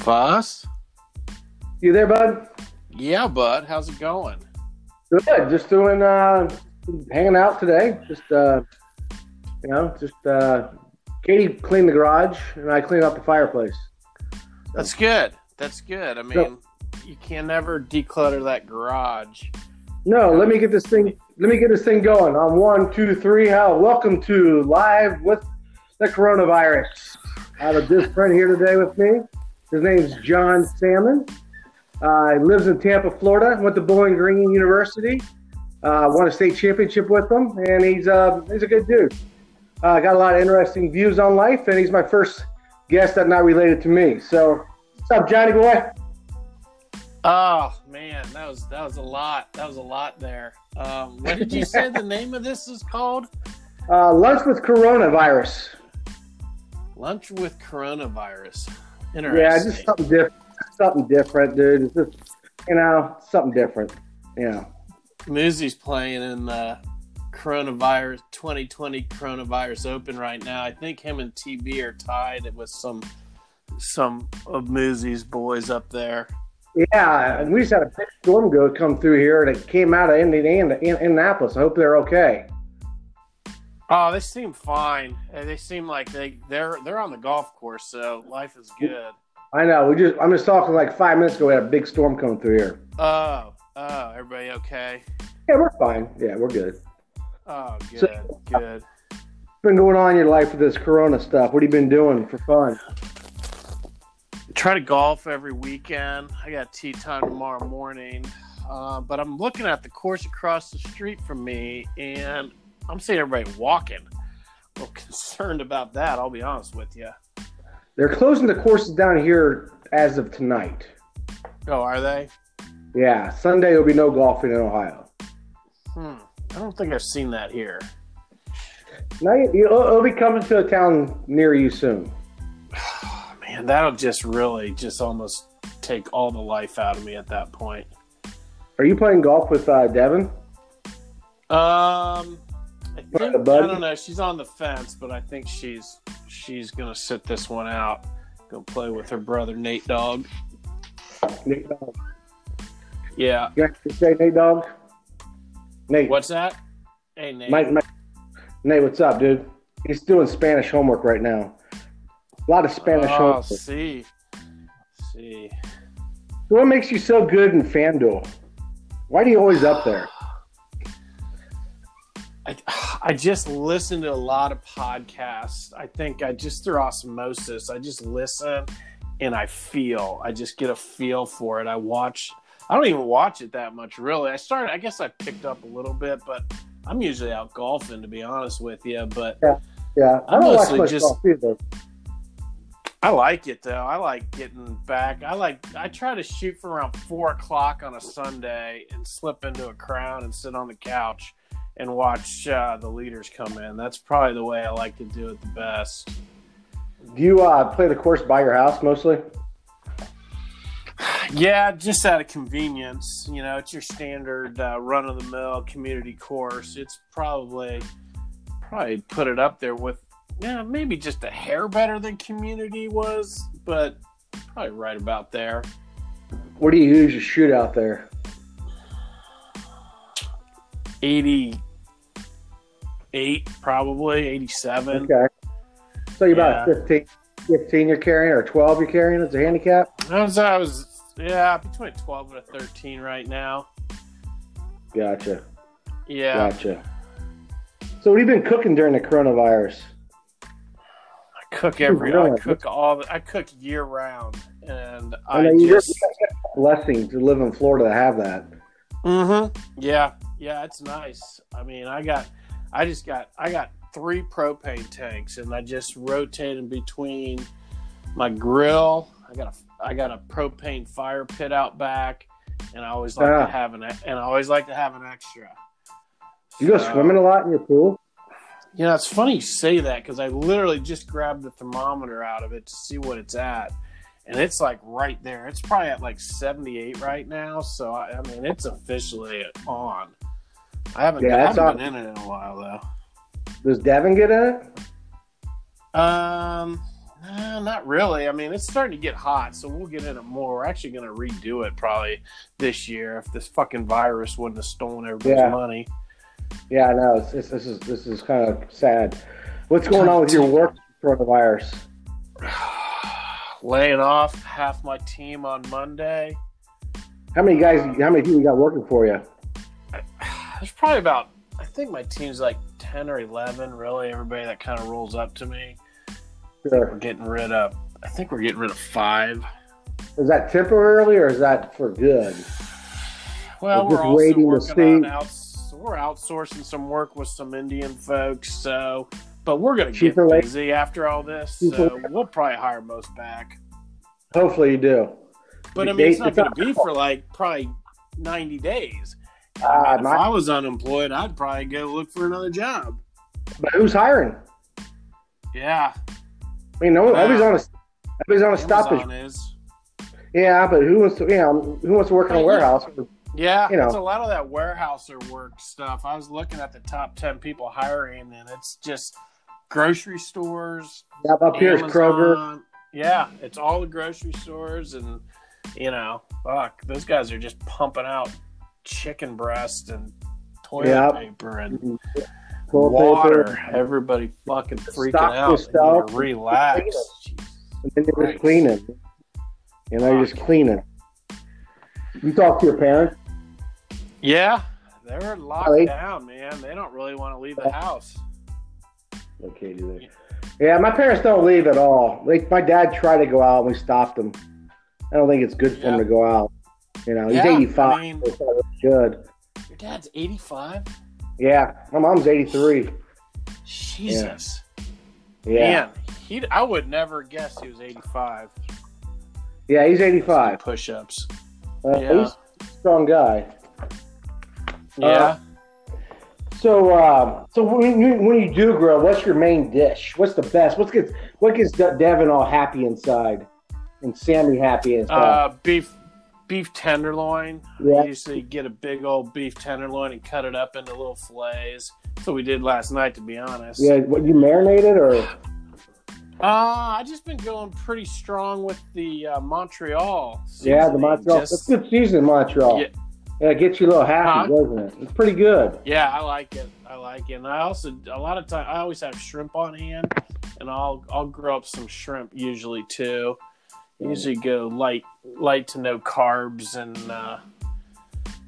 Fuss? You there, bud? Yeah, bud. How's it going? Good. Just doing, uh, hanging out today. Just, uh, you know, just, uh, Katie cleaned the garage and I cleaned up the fireplace. That's good. That's good. I mean, you can never declutter that garage. No, let me get this thing. Let me get this thing going. On one, two, three. How? Welcome to live with the coronavirus. I have a good friend here today with me. His name's John Salmon. Uh, he lives in Tampa, Florida. Went to Bowling Green University. Uh, won a state championship with them, and he's uh, he's a good dude. Uh, got a lot of interesting views on life, and he's my first guest that's not related to me. So, what's up, Johnny boy? Oh man, that was that was a lot. That was a lot there. Um, what did you say the name of this is called? Uh, lunch with coronavirus. Lunch with coronavirus. Yeah, just something different. Something different, dude. It's just you know something different. Yeah. Moosey's playing in the coronavirus 2020 coronavirus open right now. I think him and TB are tied with some some of Moosey's boys up there. Yeah, and we just had a big storm go come through here, and it came out of Indiana, in, Indianapolis. I hope they're okay. Oh, they seem fine. They seem like they they're they're on the golf course, so life is good. I know. We just I'm just talking like five minutes ago. We had a big storm coming through here. Oh, oh, everybody okay? Yeah, we're fine. Yeah, we're good. Oh, good, So- good. What's been going on in your life with this Corona stuff? What have you been doing for fun? Try to golf every weekend. I got tee time tomorrow morning, uh, but I'm looking at the course across the street from me, and I'm seeing everybody walking. A little concerned about that. I'll be honest with you. They're closing the courses down here as of tonight. Oh, are they? Yeah, Sunday there'll be no golfing in Ohio. Hmm. I don't think I've seen that here. You- it'll, it'll be coming to a town near you soon. Oh, man, that'll just really just almost take all the life out of me at that point. Are you playing golf with uh, Devin? Um, I think I don't know. She's on the fence, but I think she's she's gonna sit this one out. Go play with her brother Nate Dog. Nate Dogg. Yeah. You say Nate Dogg? Nate. What's that? Hey Nate. Mike, Mike, Nate, what's up, dude? He's doing Spanish homework right now. A lot of Spanish homework. oh, homework. see, see. What makes you so good in FanDuel? Why do you always up there? I, I just listen to a lot of podcasts. I think I just through osmosis, I just listen and I feel. I just get a feel for it. I watch. I don't even watch it that much, really. I started. I guess I picked up a little bit, but I'm usually out golfing, to be honest with you. But Yeah, I I'm don't mostly much just- either. I like it though. I like getting back. I like. I try to shoot for around four o'clock on a Sunday and slip into a crown and sit on the couch and watch uh, the leaders come in. That's probably the way I like to do it the best. Do you uh, play the course by your house mostly? Yeah, just out of convenience. You know, it's your standard uh, run of the mill community course. It's probably probably put it up there with yeah, maybe just a hair better than community was, but probably right about there. What do you usually shoot out there? 88 probably 87 Okay. So you're about Yeah. 15, 15 you're carrying or 12 you're carrying as a handicap? I was, I was yeah between 12 and a 13 right now Gotcha. yeah Gotcha. So what have you been cooking during the coronavirus? i cook every i cook all the, i cook year round and I i know you just you got a blessing to live in Florida to have that. mm-hmm yeah yeah it's nice i mean i got i just got i got three propane tanks and i just rotate in between my grill i got a i got a propane fire pit out back and i always like Ah. to have an and i always like to have an extra You go So- swimming a lot in your pool? You know, it's funny you say that because I literally just grabbed the thermometer out of it to see what it's at. And it's like right there. It's probably at like 78 right now. So, I, I mean, it's officially on. I haven't, Yeah, I haven't been in it in a while, though. Does Devin get in it? Um, No, not really. I mean, it's starting to get hot, so we'll get in it more. We're actually going to redo it probably this year if this fucking virus wouldn't have stolen everybody's Yeah. money. Yeah, I know. It's, it's, this is this is kind of sad. What's going on with your work coronavirus? Laying off half my team on Monday. How many guys? How many people you got working for you? There's probably about, I think my team's like 10 or 11, really. Everybody that kind of rolls up to me. We're getting rid of, I think we're getting rid of five. Is that temporarily or is that for good? Well, We're we're also waiting to working on see. outs. We're outsourcing some work with some Indian folks. So, but we're going to get labor. busy after all this. So we'll probably hire most back. Hopefully you do. But I mean, it's not going to be for like probably 90 days. Ah, if my- I was unemployed, I'd probably go look for another job. But who's hiring? Yeah, I mean, no one, everybody's on a everybody's on a stoppage. Is. Yeah, but who wants to? You know, who wants to work in a warehouse? Yeah, You know. it's a lot of that warehouser work stuff. I was looking at the top 10 people hiring, and it's just grocery stores, Yeah, up here is Kroger. Yeah, it's all the grocery stores, and you know, fuck, those guys are just pumping out chicken breast and toilet Yep. paper and mm-hmm. Toilet water. paper. Everybody fucking freaking Stock out. To relax. And then you're just cleaning. You know, you're just cleaning. You talk to your parents. Yeah, they're locked down, man. They don't really want to leave the oh. house. Okay, do they? Yeah, my parents don't leave at all. Like my dad tried to go out, and we stopped him. I don't think it's good for him to go out. You know, he's Yeah, 85. I mean- so good. Your dad's 85? Yeah, my mom's 83. Jesus. Yeah, Man, he I would never guess he was 85. yeah, he's 85. Push ups. Uh, Yeah. He's a strong guy. Yeah. So, um, so when you when you do grill, what's your main dish? What's the best? What gets what gets Devin all happy inside, and Sammy happy inside? uh, beef beef tenderloin. Yeah. I usually get a big old beef tenderloin and cut it up into little fillets. That's what we did last night, to be honest. yeah, what you marinated or? Uh, I just been going pretty strong with the uh, Montreal. Yeah, the. Montreal. Just- That's good season, Montreal. Yeah. Yeah, it gets you a little happy, Huh? doesn't it? It's pretty good. Yeah, I like it. I like it. And I also a lot of time I always have shrimp on hand, and I'll I'll grill up some shrimp usually too. Usually go light light to no carbs and uh,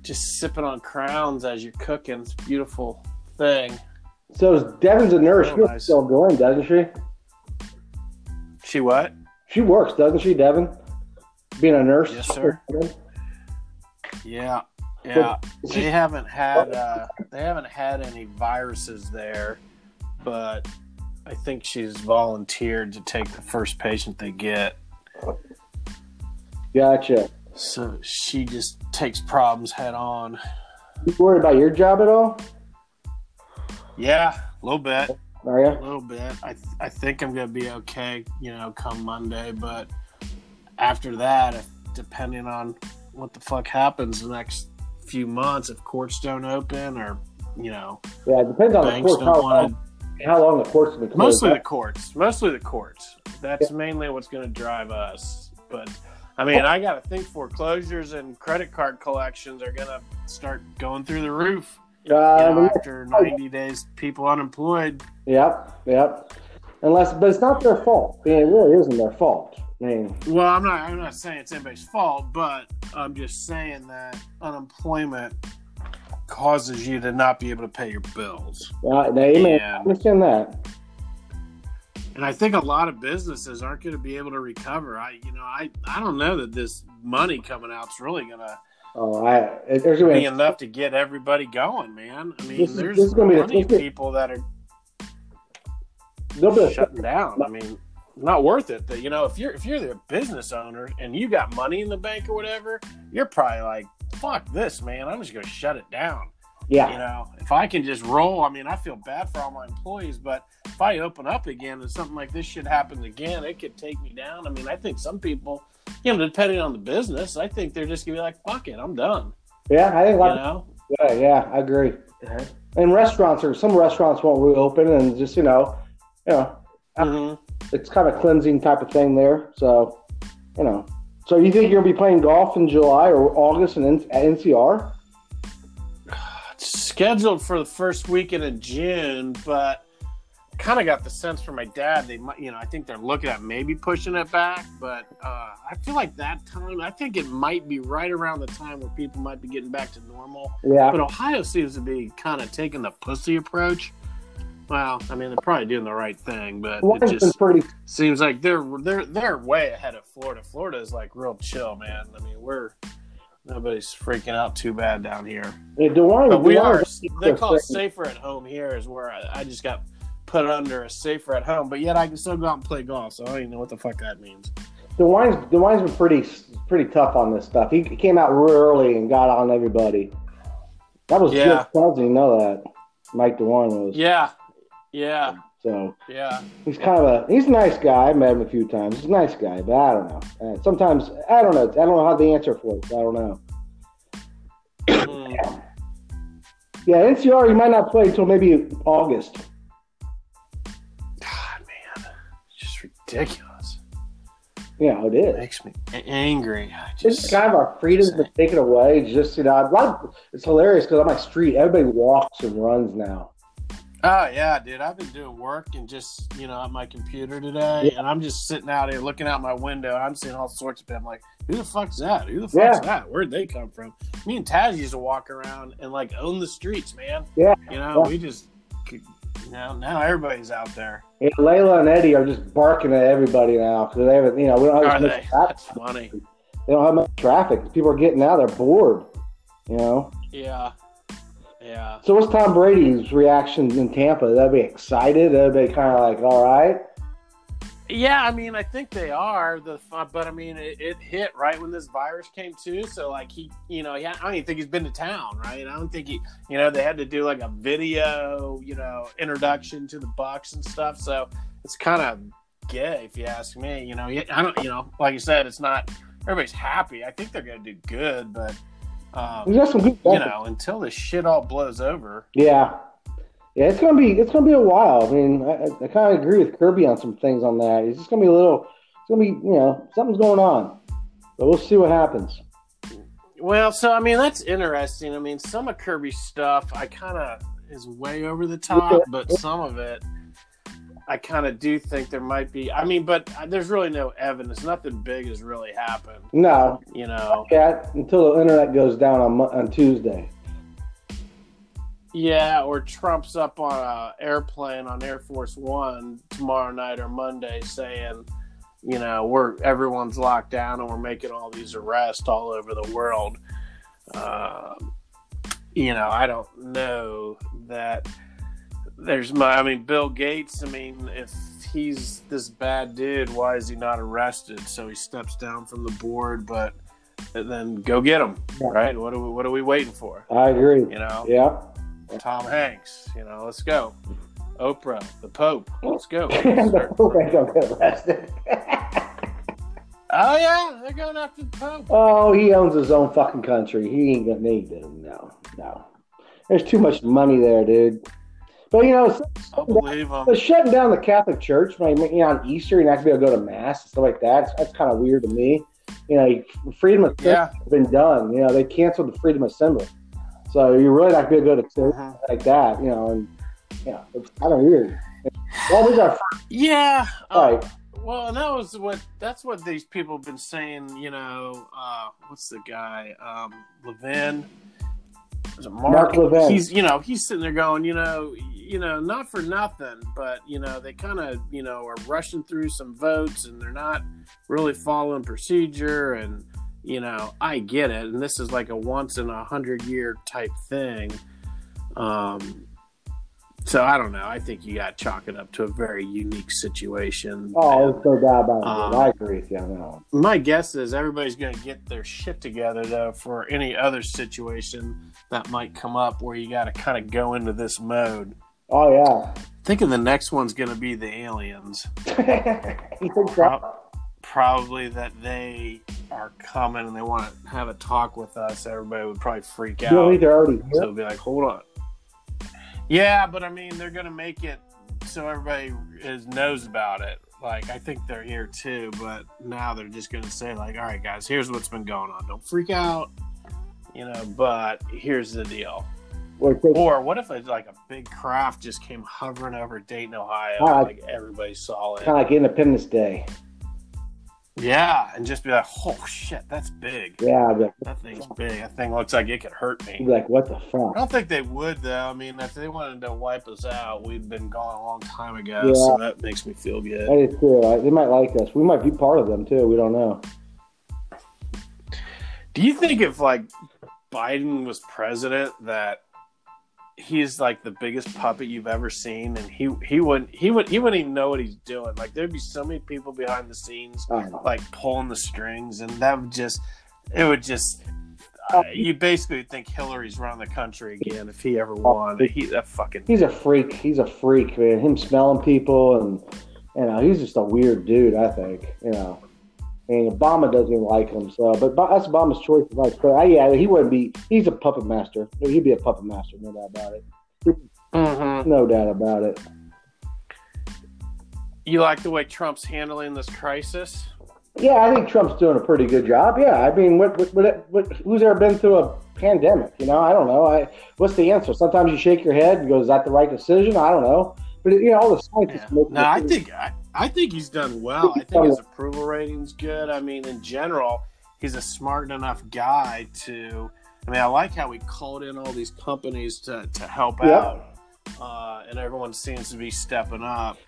just sipping on crowns as you're cooking. It's a beautiful thing. So Devin's a nurse. Oh, She'll nice. still going, doesn't she? She what? She works, doesn't she, Devin? Being a nurse. Yes, sir. Yeah, yeah. They haven't had uh, they haven't had any viruses there, but I think she's volunteered to take the first patient they get. Gotcha. So she just takes problems head on. You worried about your job at all? Yeah, a little bit, Are you? a little bit. I I think I'm gonna be okay, you know, come Monday. But after that, if, depending on what the fuck happens the next few months, if courts don't open or you know Yeah, it depends on the banks course. don't want to long- how long the courts has been closed. Mostly the courts. Mostly the courts. That's mainly what's going to drive us. But I mean, I got to think foreclosures and credit card collections are going to start going through the roof. You Uh, know, after 90 days, people unemployed. Yep, yep. Unless, but it's not their fault. I mean, it really isn't their fault. I mean, Well, I'm not. I'm not saying it's anybody's fault, but I'm just saying that unemployment causes you to not be able to pay your bills. uh, they may Yeah. understand that. And I think a lot of businesses aren't going to be able to recover. I, you know, I, I don't know that this money coming out is really going to Oh, I there's gonna be be enough to get everybody going, man. I mean, This there's this is gonna be plenty of this people that are there'll be shutting down. I mean, not worth it. That you know, if you're if you're the business owner and you got money in the bank or whatever, you're probably like, "Fuck this, man! I'm just going to shut it down." yeah. You know, if I can just roll, I mean, I feel bad for all my employees, but if I open up again and something like this shit happens again, it could take me down. I mean, I think some people, you know, depending on the business, I think they're just gonna be like, "Fuck it, I'm done." Yeah, I think You know? yeah, yeah, I agree. And restaurants or some restaurants won't reopen, and just you know, you know, Mhm. It's kind of cleansing type of thing there. So, you know. So you think you're gonna be playing golf in July or August in NCR? scheduled for the first weekend of June, but kind of got the sense from my dad they might, you know, I think they're looking at maybe pushing it back, but uh, I feel like that time, I think it might be right around the time where people might be getting back to normal. Yeah. But Ohio seems to be kind of taking the pussy approach. Well, I mean, they're probably doing the right thing, but it just pretty. seems like they're they're they're way ahead of Florida. Florida is like real chill, man. I mean, we're nobody's freaking out too bad down here. Yeah, DeWine, But we are. They call it safer at home here is where I, I just got put under a safer at home, but yet I can still go out and play golf. So I don't even know what the fuck that means. DeWine's DeWine's been pretty pretty tough on this stuff. He came out real early and got on everybody. That was Yeah. Jim Swansea, you know that. Mike DeWine was. Yeah, yeah, So yeah. he's kind of a he's a nice guy. I met him a few times. He's a nice guy, but I don't know. Uh, sometimes I don't know. I don't know how the answer for it. I don't know. Mm. Yeah, NCR he might not play until maybe August. God, man, it's just ridiculous. Yeah, it It is. makes me angry. I It's just kind of our freedom's been taken away. Just you know, of, it's hilarious because on my street, everybody walks and runs now. Oh yeah, dude. I've been doing work and just you know at my computer today, and I'm just sitting out here looking out my window. I'm seeing all sorts of people. I'm like, who the fuck's that? Who the fuck's Yeah. that? Where'd they come from? Me and Taz used to walk around and like own the streets, man. Yeah. You know, Yeah. we just now now everybody's out there. And Layla and Eddie are just barking at everybody now because they haven't, you know, we don't have much. That's funny. They don't have much traffic. People are getting out. They're bored. You know. Yeah. Yeah. So what's Tom Brady's reaction in Tampa? They'll be excited. They'll be kind of like, all right. Yeah, I mean, I think they are the, but I mean, it, it hit right when this virus came too. So like he, you know, yeah, I don't even think he's been to town, right? I don't think he, you know, they had to do like a video, you know, introduction to the Bucs and stuff. So it's kind of gay, if you ask me. You know, I don't, you know, like you said, it's not everybody's happy. I think they're gonna do good, but um, got some good. you know, until this shit all blows over. Yeah. Yeah, it's gonna be it's gonna be a while. I mean, I, I kind of agree with Kirby on some things on that. It's just gonna be a little. It's gonna be you know something's going on, but we'll see what happens. Well, so I mean that's interesting. I mean, some of Kirby's stuff I kind of is way over the top, but some of it I kind of do think there might be. I mean, but there's really no evidence. Nothing big has really happened. No, You know. cat until the internet goes down on on Tuesday. Yeah, or Trump's up on a airplane on Air Force One tomorrow night or Monday saying, you know, we're everyone's locked down and we're making all these arrests all over the world. Um, you know, I don't know that there's my. I mean, Bill Gates. I mean, if he's this bad dude, why is he not arrested? So he steps down from the board, but then go get him, right? What are we, what are we waiting for? I agree. You know, Yeah. Tom Hanks. You know, let's go. Oprah, the Pope. Let's go. the Pope ain't gonna get arrested. oh yeah, they're going after the Pope. oh, he owns his own fucking country. He ain't gonna need to. No, no. There's too much money there, dude. But you know, I him. Shutting down the Catholic Church, when you know, on Easter, you're not gonna be able to go to mass and stuff like that. It's, that's kind of weird to me. You know, freedom of Yeah. has been done. You know, they canceled the freedom of assembly, so you're really not gonna go to church Mhm. like that. You know, and you know, it's kind of weird. Well, we got Yeah. uh. Well, and that was what that's what these people have been saying. You know, uh, what's the guy? Um, Levin. Mark? Mark Levin. He's you know he's sitting there going, you know, you know, not for nothing, but you know they kind of you know are rushing through some votes and they're not really following procedure and you know I get it, and this is like a once in a hundred year type thing. Um, so I don't know. I think you got to chalk it up to a very unique situation. Oh, And there's no doubt about it. Um, I agree with you on that my guess is everybody's going to get their shit together though for any other situation that might come up where you got to kind of go into this mode. Oh yeah. Thinking the next one's going to be the aliens. you think so? Pro- probably that they are coming and they want to have a talk with us. Everybody would probably freak out. think they're already So here? it'll be like, hold on. Yeah, but I mean, they're going to make it so everybody is knows about it. Like I think they're here too, but now they're just gonna say like, all right, guys, here's what's been going on. Don't freak out, you know. But here's the deal. Or Or what if it's like a big craft just came hovering over Dayton, Ohio, like everybody saw it. kind of like Independence Day. Yeah, and just be like, oh shit, that's big. Yeah, like, That thing's big. That thing looks like it could hurt me. like, what the fuck? I don't think they would though. I mean, if they wanted to wipe us out, we'd been gone a long time ago. Yeah. So that makes me feel good. That is true. I- They might like us. We might be part of them too. We don't know. Do you think if like Biden was president that he's like the biggest puppet you've ever seen and he he wouldn't he would he wouldn't even know what he's doing. Like there'd be so many people behind the scenes I don't know. like pulling the strings and that would just it would just uh, you basically think Hillary's running the country again if he ever won. He that fucking He's a freak. He's a freak, man. Him smelling people and you know, he's just a weird dude. I think you know. And Obama doesn't even like him, so but that's Obama's choice. of vice president. Yeah, he wouldn't be. He's a puppet master. He'd be a puppet master, no doubt about it. Mhm. No doubt about it. You like the way Trump's handling this crisis? Yeah, I think Trump's doing a pretty good job. Yeah, I mean, what, what, what, what, who's ever been through a pandemic? You know, I don't know. I, what's the answer? Sometimes you shake your head and go, "Is that the right decision?" I don't know. But you know, all the scientists. Yeah. make No, I think I, I think he's done well. I think his approval rating's good. I mean, in general, he's a smart enough guy to. I mean, I like how he called in all these companies to to help Yeah. out, uh, and everyone seems to be stepping up.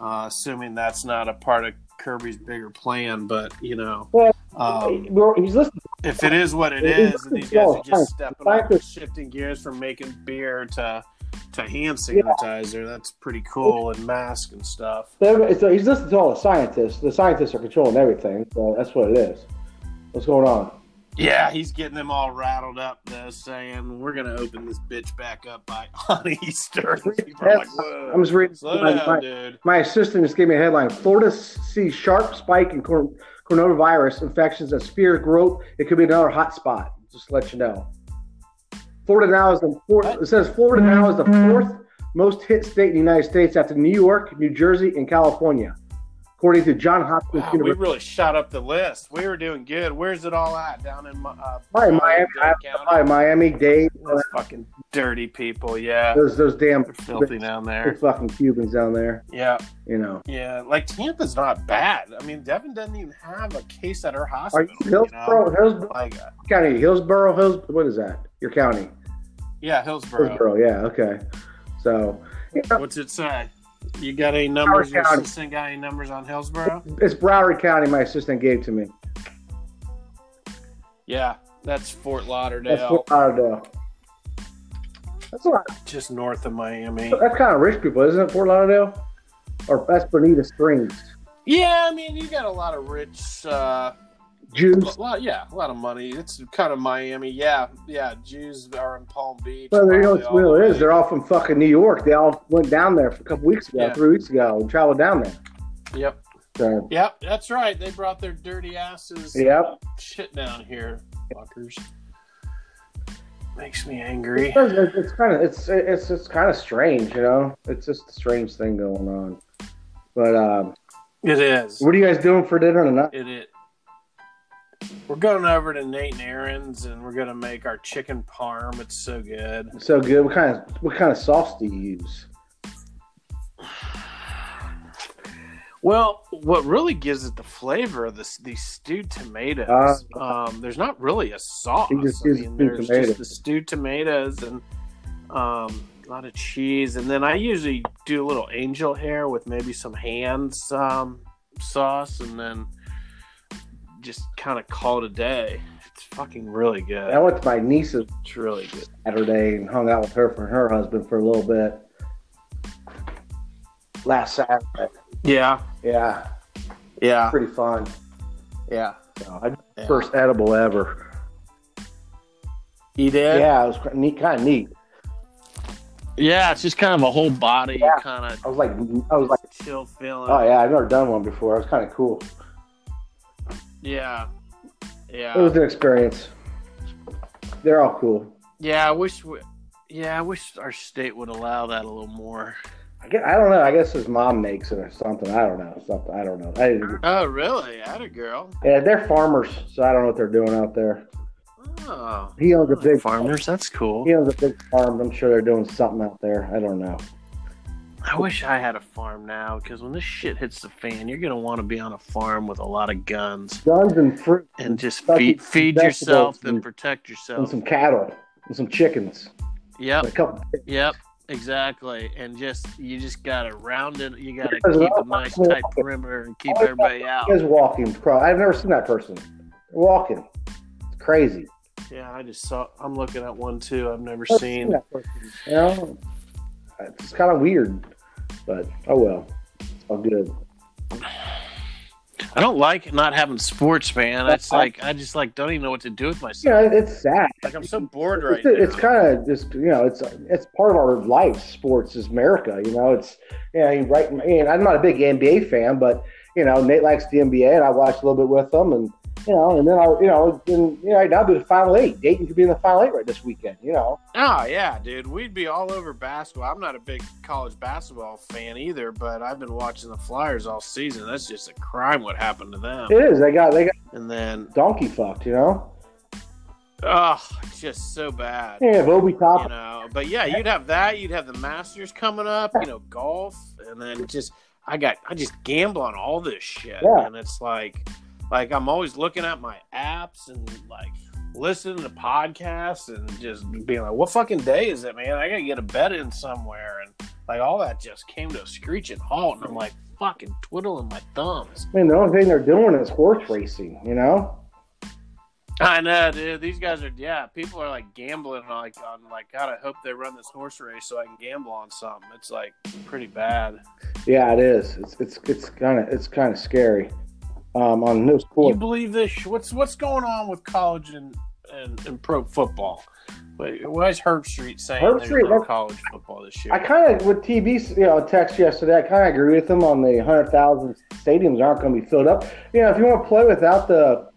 Uh, assuming that's not a part of Kirby's bigger plan, but you know, um, he's listening. if it is what it It is, is and these guys are just stepping up, shifting gears from making beer to to hand sanitizer, that's pretty cool, and mask and stuff. So he's listening to all the scientists. The scientists are controlling everything. So that's what it is. What's going on? Yeah, he's getting them all rattled up though, saying we're gonna open this bitch back up by on Easter. Like, I'm just reading. down, my, my assistant just gave me a headline: Florida sees sharp spike in coronavirus infections as fears grow. It could be another hot spot. Just to let you know. Florida now is the fourth. It says Florida now is the fourth most hit state in the United States after New York, New Jersey, and California, according to John Hopkins Wow, we really shot up the list. We were doing good. Where's it all at? Down in uh, Probably Miami, probably Miami, Dade. Those fucking dirty people. Yeah, Those those damn they're filthy down there. fucking Cubans down there. Yeah, You know. yeah. Like Tampa's not bad. I mean, Devin doesn't even have a case at her hospital. you you Hillsborough? know? Hillsborough Like, uh, County, Hillsborough, Hills. What is that? Your county? yeah, Hillsborough. Hillsborough. Yeah. Okay. So you know, What's it say? You got any numbers? Your County. assistant got any numbers on Hillsborough? it's Broward County. My assistant gave to me. Yeah, that's Fort Lauderdale, That's Fort Lauderdale. That's a lot. just north of Miami. That's kind of rich people, isn't it? Fort Lauderdale, or that's Bonita Springs. Yeah, I mean, you got a lot of rich, uh, Jews. a lot, yeah, a lot of money. It's kind of Miami. Yeah, yeah. Jews are in Palm Beach. Well, you know what's real is they're all from fucking New York. They all went down there a couple weeks ago, Yeah. three weeks ago, and traveled down there. Yep, So, yep. That's right. They brought their dirty asses. yep. Shit down here, fuckers. Makes me angry. It's, it's kind of it's it's it's kind of strange, you know. It's just a strange thing going on. But um, It is. what are you guys doing for dinner tonight? It it. We're going over to Nate and Aaron's, and we're gonna make our chicken parm. It's so good. So good. What kind of what kind of sauce do you use? Well, what really gives it the flavor of this these stewed tomatoes? um, there's not really a sauce. Just I mean, there's tomatoes. just the stewed tomatoes and um, a lot of cheese, and then I usually do a little angel hair with maybe some hands um, sauce, and then just kind of call it a day. It's fucking really good. I went to my niece's It's really good. Saturday and hung out with her for her husband for a little bit. Last Saturday, Yeah, yeah, yeah, pretty fun. yeah. So I Yeah. first edible ever. You did? Yeah, it was quite neat, kind of neat. Yeah, it's just kind of a whole body Yeah. kind of I was like, I was like, chill feeling. oh yeah, I've never done one before. It was kind of cool. Yeah. Yeah. It was an experience. They're all cool. yeah, I wish we, yeah, I wish our state would allow that a little more. I, guess, I don't know. I guess his mom makes it or something. I don't know. Something. I don't know. I, Oh, really? At a girl. yeah, they're farmers, so I don't know what they're doing out there. Oh, He owns a big farmers. That's cool. He owns a big farm. I'm sure they're doing something out there. I don't know. I wish I had a farm now because when this shit hits the fan, you're gonna want to be on a farm with a lot of guns Guns and fruit and just feed feed yourself and and- protect and yourself. some cattle and some chickens. Yep, A couple. yep, exactly. And just you just gotta round it. You gotta Because keep a all- nice tight perimeter and keep everybody out. Guys walking. I've never seen that person. They're walking. It's crazy. Yeah, I just saw. I'm looking at one too. I've never Never seen. that person. You know, it's kind of weird, but oh well. It's all good. I don't like not having sports, man. It's like I just like don't even know what to do with myself. know, it's sad. Like I'm so bored right it's, now. it's kind of just you know it's it's part of our life. Sports is America. You know, it's yeah. You know, right. And I'm not a big NBA fan, but you know Nate likes the NBA, and I watched a little bit with them, and you know, and then I you know, and, you know, I'll be the final eight. Dayton could be in the final eight right this weekend. You know, Oh yeah, dude, we'd be all over basketball. I'm not a big college basketball fan either, but I've been watching the Flyers all season. That's just a crime what happened to them. it is. They got they got And then, donkey fucked. You know, oh, just so bad. yeah, Obi You know, but yeah, you'd have that. You'd have the Masters coming up. You know, golf, and then just I got I just gamble on all this shit, Yeah. and it's like, like I'm always looking at my apps and like listening to podcasts and just being like, what fucking day is it, man? I gotta get a bed in somewhere, and like all that just came to a screeching halt, and I'm like fucking twiddling my thumbs. I mean, the only thing they're doing is horse racing. You know, I know, dude. These guys are yeah. People are like gambling like on like God. I hope they run this horse race so I can gamble on something. It's like pretty bad. yeah, it is. It's it's it's kind of it's kind of scary. Um, on no You believe this? What's what's going on with college and and, and pro football? Wait, why is Herbstreit saying Herbstreit, no college football this year? I kind of with TV, you know, text yesterday. I kind of agree with them on the hundred thousand stadiums aren't going to be filled up. You know, if you want to play without the,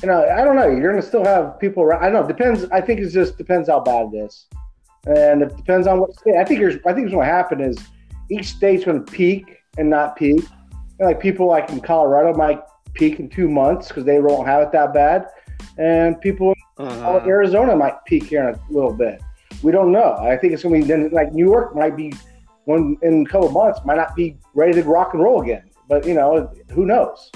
you know, I don't know. You're going to still have people around. I don't know. It depends. I think it just depends how bad it is, and it depends on what state. I think here's. I think what's going to happen is each state's going to peak and not peak. Know, like people like in Colorado might peak in two months because they won't have it that bad, and people Uh-huh. Arizona might peak here in a little bit. We don't know. I think it's going to be then like New York might be one in a couple months might not be ready to rock and roll again. But you know, who knows?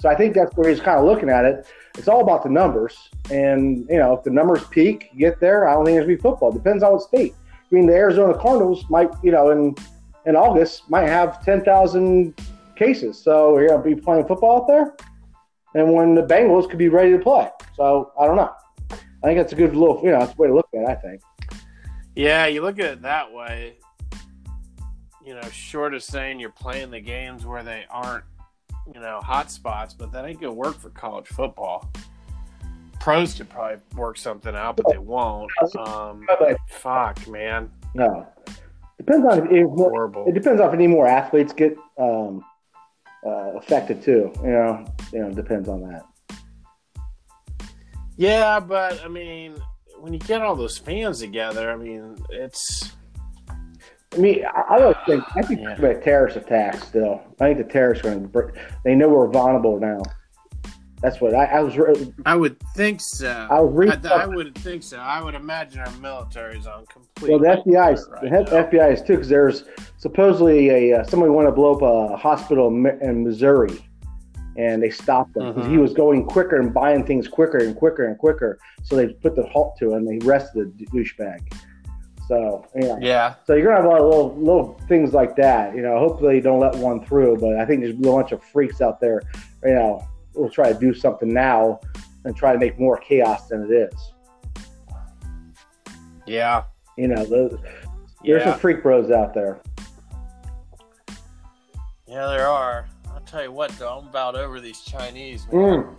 So I think that's where he's kind of looking at it. It's all about the numbers, and you know, if the numbers peak, you get there. I don't think it's gonna be football. Depends on what state. I mean, the Arizona Cardinals might, you know, in in August might have ten thousand cases, so we're gonna be playing football out there. And when the Bengals could be ready to play, so I don't know. I think that's a good little, you know, that's a way to look at it. I think. Yeah, you look at it that way. You know, short of saying you're playing the games where they aren't, you know, hot spots, but that ain't gonna work for college football. Pros could probably work something out, but they won't. Um, fuck, man, no, depends on if, if horrible. it depends on if any more athletes get um, uh, affected too. You know, you know, depends on that. Yeah, but I mean, when you get all those fans together, I mean, it's I mean, I, I don't think I think Yeah. it's a terrorist attacks. still. I think the terrorists are going to. They know we're vulnerable now. That's what I, I was. re- I would think so. I reading. I, I would think so. I would imagine our military is on complete. Well, the FBI, is- alert the. FBI is too, because there's supposedly a uh, somebody wanted to blow up a hospital in Missouri, and they stopped him because he Mhm. was going quicker and buying things quicker and quicker and quicker. So they put the halt to him. and They arrested the douchebag. So yeah. Yeah, So you're gonna have a lot of little little things like that. You know, hopefully you don't let one through. But I think there's a bunch of freaks out there. You know, will try to do something now and try to make more chaos than it is. yeah, You know, those, there's yeah. some freak bros out there. Yeah, there are. I'll tell you what, though, I'm about over these Chinese. Man. Mm.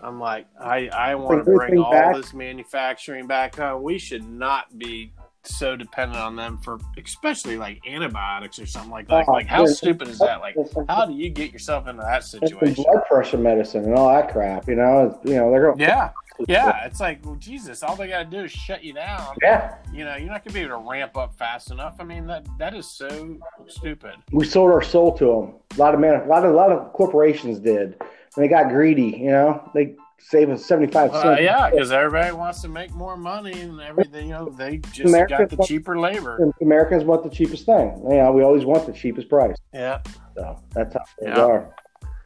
I'm like, I, I want to Bring bring all back. this manufacturing back home. We should not be so dependent on them for, especially like antibiotics or something like that. Oh, like, how stupid is that? Like, how do you get yourself into that situation? blood pressure medicine and all that crap. You know, it's, you know they're going. Yeah, Yeah, it's like, well, Jesus, all they got to do is shut you down. Yeah, You know, you're not going to be able to ramp up fast enough. I mean, that that is so stupid. we sold our soul to them. A lot of man, a lot of a lot of corporations did. And they got greedy. You know, they save us seventy five Uh, cents. yeah, because everybody wants to make more money and everything. You know, they just America- got the cheaper labor. Americans want the cheapest thing. You know, we always want the cheapest price. Yeah. So that's how they Yeah. are.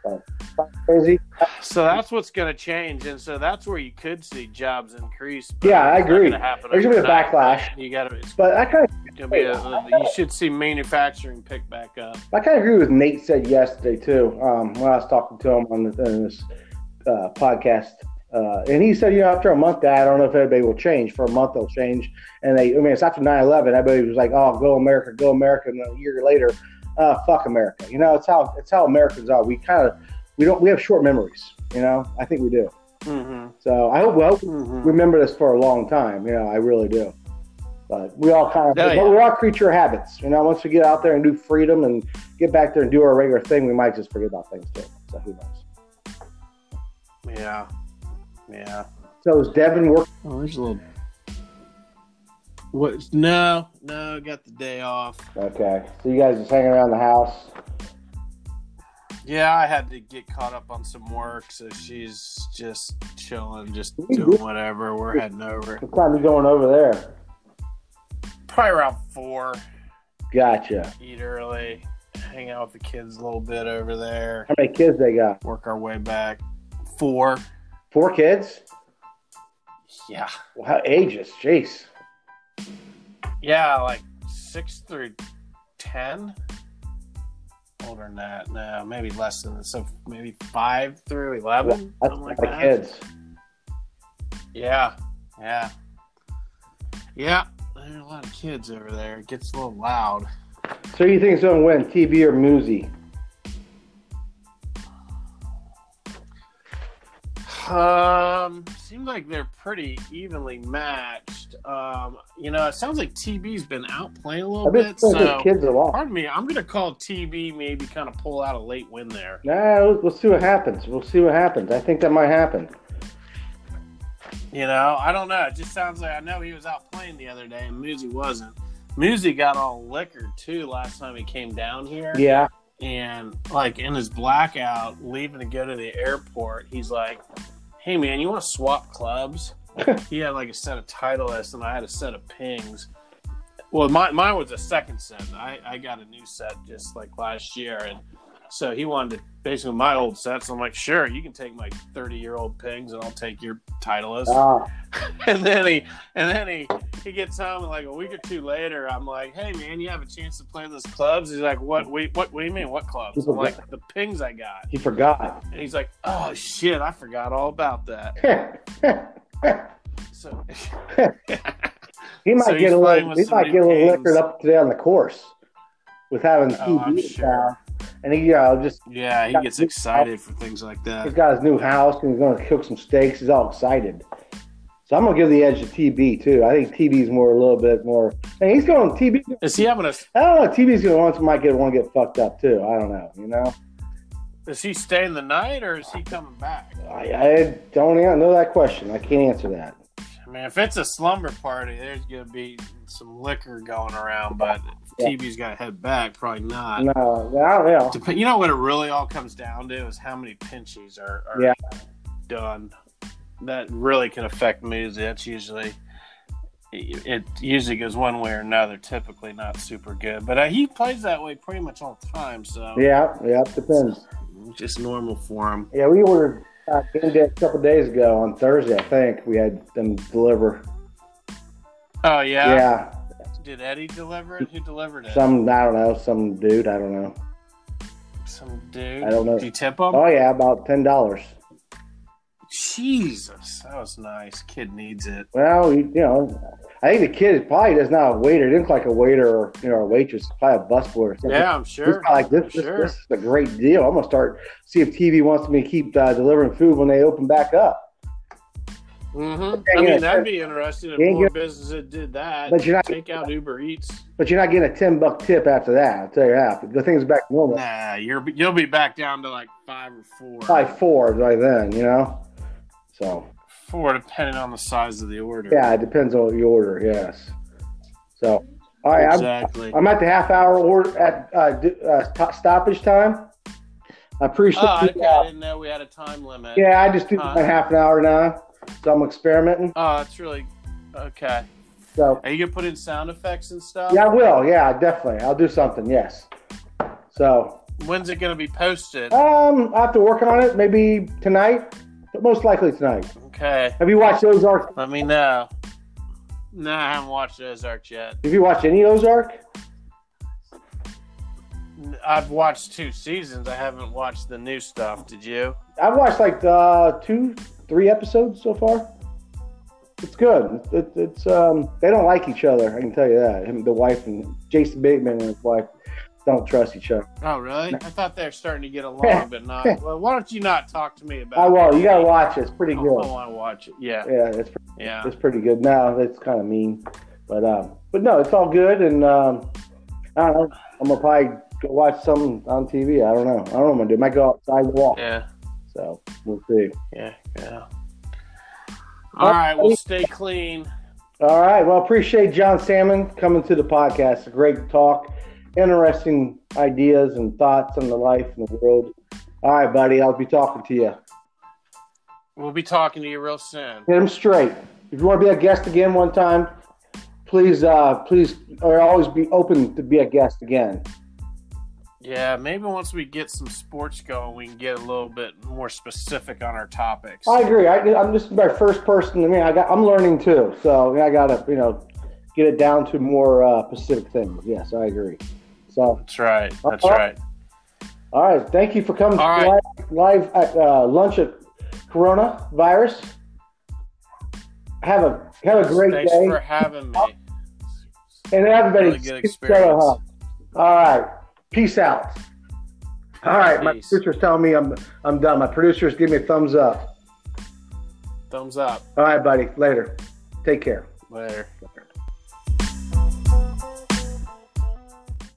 But, crazy. So that's what's going to change, and so that's where you could see jobs increase. but Yeah, I agree. gonna There's gonna be a backlash. You got to. But I kind of going to be a. You should see manufacturing pick back up. I kind of agree with Nate said yesterday too. Um, when I was talking to him on, the, this uh, podcast, uh, and he said, you know, after a month, that I don't know if everybody will change. For a month, they'll change. And they, I mean, it's after 9-11, everybody was like, "Oh, go America, go America." And a year later, uh, fuck America. You know, it's how it's how Americans are. We kind of we don't we have short memories. You know, I think we do. Mm-hmm. So I hope we hope we Mm-hmm. remember this for a long time. You know, I really do. But we all kind of, Oh, but yeah. we're all creature habits. You know, once we get out there and do freedom and get back there and do our regular thing, we might just forget about things too. So who knows? Yeah. Yeah. So is Devin working? Oh, there's a little. What? No, no. Got the day off. Okay, so you guys just hanging around the house. Yeah, I had to get caught up on some work, so she's just chilling, just doing whatever. We're heading over. What time you going over there? Probably around four. Gotcha. Eat early. Hang out with the kids a little bit over there. How many kids they got? Work our way back. Four. Four kids. Yeah. Well, how ages? Jeez. Yeah, like six through ten. Older than that, no, maybe less than that. So maybe five through eleven, That's something like that. kids. Yeah, yeah, yeah. There are a lot of kids over there. It gets a little loud. So you think it's gonna win, TB or Muzi? Um, seems like they're pretty evenly matched. Um, you know, it sounds like TB's been out playing a little bit. So, kids a lot. pardon me, I'm gonna call TB maybe kind of pull out a late win there. Nah, we'll, we'll see what happens. We'll see what happens. I think that might happen. You know, I don't know. It just sounds like I know he was out playing the other day, and Muzi wasn't. Muzi got all liquored too last time he came down here. Yeah. And like in his blackout, leaving to go to the airport, he's like, "Hey man, you want to swap clubs?" he had like a set of Titleist, and I had a set of Pings. Well, mine, mine was a second set. I, I got a new set just like last year, and so he wanted to, basically my old sets. I'm like, sure, you can take my 30 year old Pings, and I'll take your Titleist. Ah, and then he and then he he gets home and like a week or two later i'm like hey man you have a chance to play those clubs he's like what wait what what do you mean what clubs i'm like the pings i got he forgot. and he's like oh shit i forgot all about that so he might So get a little. He might get a little liquored up today on the course with having Oh, I'm sure. And he, just yeah he gets excited for things like that. He's got his new house and he's going to cook some steaks. He's all excited. So I'm going to give the edge to TB too. I think TB's more a little bit more. And he's going TB. is he having a I don't know. TB's going to want might get want to get fucked up too. I don't know. You know. is he staying the night or is he coming back I, I don't know that question. I can't answer that. Mean if it's a slumber party there's gonna be some liquor going around but Yeah. tv's got to head back probably not No, don't. Dep- You know what it really all comes down to is how many pinchies are, are Yeah. done. That really can affect mood. That's usually it. Usually goes one way or another. Typically not super good, but uh, he plays that way pretty much all the time. So Yeah, yeah, it depends. just normal for him. Yeah, we ordered uh, a couple days ago on Thursday. I think we had them deliver. Oh yeah. Yeah, Did Eddie deliver it? Who delivered it? some I don't know, some dude I don't know. Some dude. I don't know. Did you tip him? Oh yeah, about ten dollars. Jesus, that was nice. Kid needs it. Well, you, you know, I think the kid probably does not a waiter. It didn't look like a waiter or you know a waitress. Probably a busboy or something. Yeah, I'm sure. probably like this, this, Sure. this is a great deal. I'm gonna start see if TV wants me to keep uh, delivering food when they open back up. Mm-hmm. I mean, that'd be interesting if more get- businesses that did that. But you're not- take out Uber Eats. But you're not getting a ten buck tip after that. I'll tell you that. The thing's back normal. Nah, you're you'll be back down to like five or four. Probably four by then. You know. So Four, depending on the size of the order. Yeah, it depends on the order. Yes. So, all right, I'm. I'm at the half hour order at uh, uh, st- stoppage time. I appreciate. oh, okay. I didn't know we had a time limit. yeah, I just do Huh. my half an hour now, so I'm experimenting. Oh, that's really okay. So Are you gonna put in sound effects and stuff? yeah, I will. Yeah, definitely. I'll do something. Yes. So When's it gonna be posted? um, I have to work on it. Maybe tonight, but most likely tonight. Okay. Have you watched Ozark? Let me know. No, I haven't watched Ozark yet. Have you watched any Ozark? I've watched two seasons. I haven't watched the new stuff. Did you? I've watched like uh, two, three episodes so far. It's good. It, it's um, they don't like each other. I can tell you that. Him, the wife and Jason Bateman and his wife don't trust each other. Oh, really? I thought they were starting to get along, but not. Well, why don't you not talk to me about? I it? will. You gotta watch it. It's pretty good. I want to watch it. Yeah, Yeah, it's yeah. it's pretty good. Now it's kind of mean, but um, but no, it's all good. And um, I don't know. I'm gonna probably go watch something on TV. I don't know. I don't know what I'm gonna do. Might go outside and walk. Yeah, So we'll see. yeah, yeah. All right, well, stay clean. All right. Well, appreciate John Salmon coming to the podcast. A great talk, interesting ideas and thoughts on the life and the world. All right, buddy. I'll be talking to you. We'll be talking to you real soon. Hit him straight. If you want to be a guest again one time, please, uh, please, or always be open to be a guest again. Yeah, maybe once we get some sports going, we can get a little bit more specific on our topics. I agree. I, I'm just my first person. I mean, I got, I'm learning too, so I got to, you know, get it down to more uh, specific things. Yes, I agree. So, That's right. That's Uh-huh. right. all right. Thank you for coming to right. live, live at uh, lunch at Coronavirus. Have a have a great Thanks day, Thanks for having me. and everybody. Really good keep each other experience. All right. Peace out. All right. My producer's telling me I'm I'm done. My producers give me a thumbs up. Thumbs up. All right, buddy. Later. Take care. Later.